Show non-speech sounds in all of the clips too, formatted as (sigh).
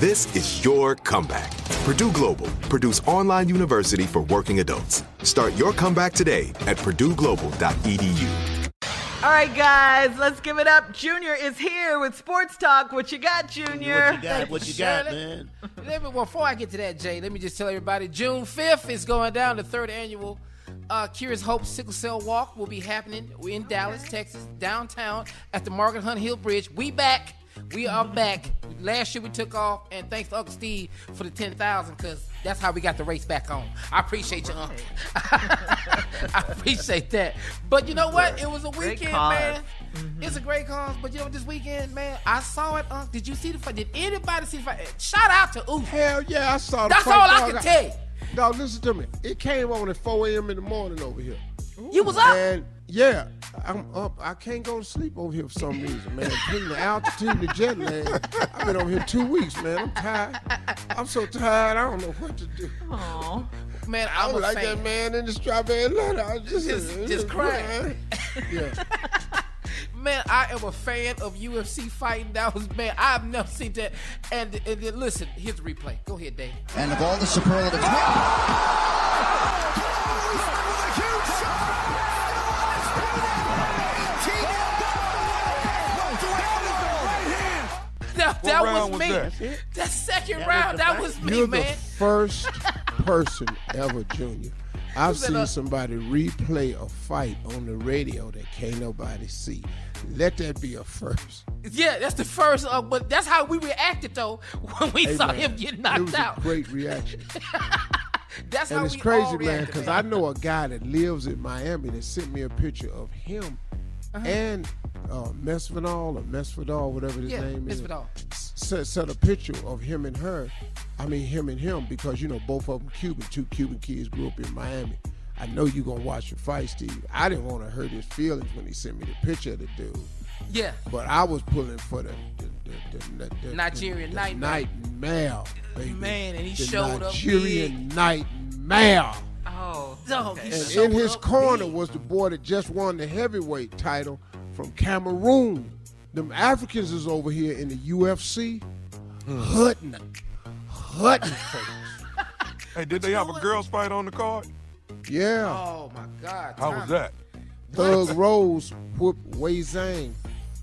This is your comeback. Purdue Global, Purdue's online university for working adults. Start your comeback today at purdueglobal.edu. All right, guys, let's give it up. Junior is here with Sports Talk. What you got, Junior? What you got? What you got, man? (laughs) Let me, before I get to that, Jay, let me just tell everybody June 5th is going down, the third annual uh, Curious Hope Sickle Cell Walk will be happening. We're in Dallas, Texas, downtown at the Margaret Hunt Hill Bridge. We back. We are back. Last year we took off, and thanks to Uncle Steve for the 10,000 because that's how we got the race back on. I appreciate you, Uncle. (laughs) I appreciate that. But you know what? It was a Great weekend, cause. man. Mm-hmm. It's a great cause, but you know this weekend, man, I saw it. Unc. Did you see the fight? Did anybody see the fight? Shout out to Oof. Hell yeah, I saw the That's fight, all I can tell you. Dog, listen to me. It came on at 4 a.m. in the morning over here. You was up. And yeah, I'm up. I can't go to sleep over here for some reason, man. Between the altitude the jet lag, I've been over here two weeks, man. I'm tired. I'm so tired. I don't know what to do. Aw. Man, I I'm was a like fan. that man in the strawberry letter. I was just, Just- uh, just crying. Yeah. (laughs) Man, I am a fan of UFC fighting. That was man, I've never seen that. And, and then listen, here's the replay. Go ahead, Dave. And of all the superlatives, (laughs) That, that round was was me. that? That second round, that was me, You're man. the first (laughs) person ever, Junior. I've seen a- somebody replay a fight on the radio that can't nobody see. Let that be a first. Yeah, that's the first. Uh, but that's how we reacted though (laughs) when we Hey, saw man, him get knocked It knocked was out. a great reaction. (laughs) That's and how it's we crazy, all man, because. I know a guy that lives in Miami that sent me a picture of him Uh-huh. and uh, Mesfadal or Mesfadal, whatever his Yeah, name is. Set, set a picture of him and her. I mean, him and him, because, you know, both of them Cuban. Two Cuban kids grew up in Miami. I know you going to watch the fight, Steve. I didn't want to hurt his feelings when he sent me the picture of the dude. Yeah. But I was pulling for the, the, the, the, the, Nigerian the nightmare. nightmare, baby. Man, and he the showed up Nigerian nightmare. Oh. No, And showed in his up corner big. was the boy that just won the heavyweight title from Cameroon. Them Africans is over here in the UFC, hurting, hurting folks. Hey, did they have a girls' fight on the card? Yeah. Oh my God. How was that? Thug Rose whooped Wei Zhang.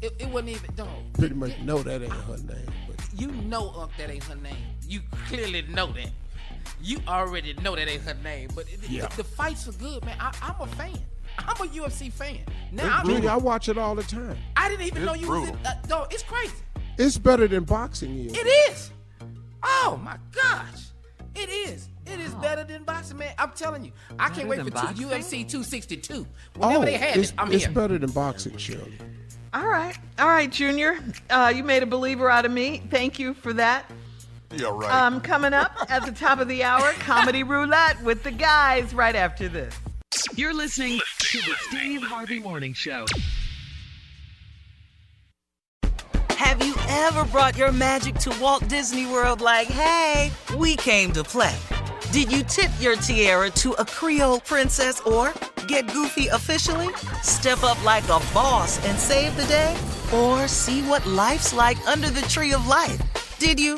It, it wasn't even. Dog. Pretty much know that ain't her name. But You know, Unc, that ain't her name. You clearly know that. You already know that ain't her name. But it, Yeah. the, the fights are good, man. I, I'm a fan. I'm a UFC fan. Now, It's I'm, I watch it all the time. I didn't even It's know you was in. brutal. Uh, dog, it's crazy. It's better than boxing is. It is. Oh my gosh. It is. It is better than boxing, man. I'm telling you. I can't wait for two. UFC 262. Whenever they have Oh, it's, it, I'm it's here. better than boxing, Shirley. All right. All right, Junior. Uh, you made a believer out of me. Thank you for that. Yeah, right. Um, coming up at the top of the hour, Comedy Roulette with the guys right after this. You're listening to the Steve Harvey Morning Show. Have you ever brought your magic to Walt Disney World like, hey, we came to play? Did you tip your tiara to a Creole princess or get goofy officially? Step up like a boss and save the day? Or see what life's like under the tree of life? Did you?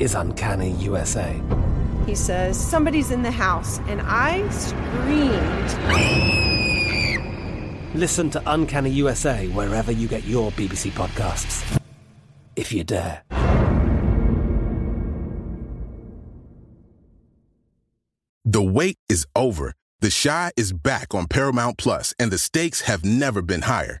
is Uncanny USA. He says, Somebody's in the house. And I screamed. Listen to Uncanny USA wherever you get your BBC podcasts, if you dare. The wait is over. The Chi is back on Paramount Plus, and the stakes have never been higher.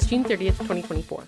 June 30th, 2024.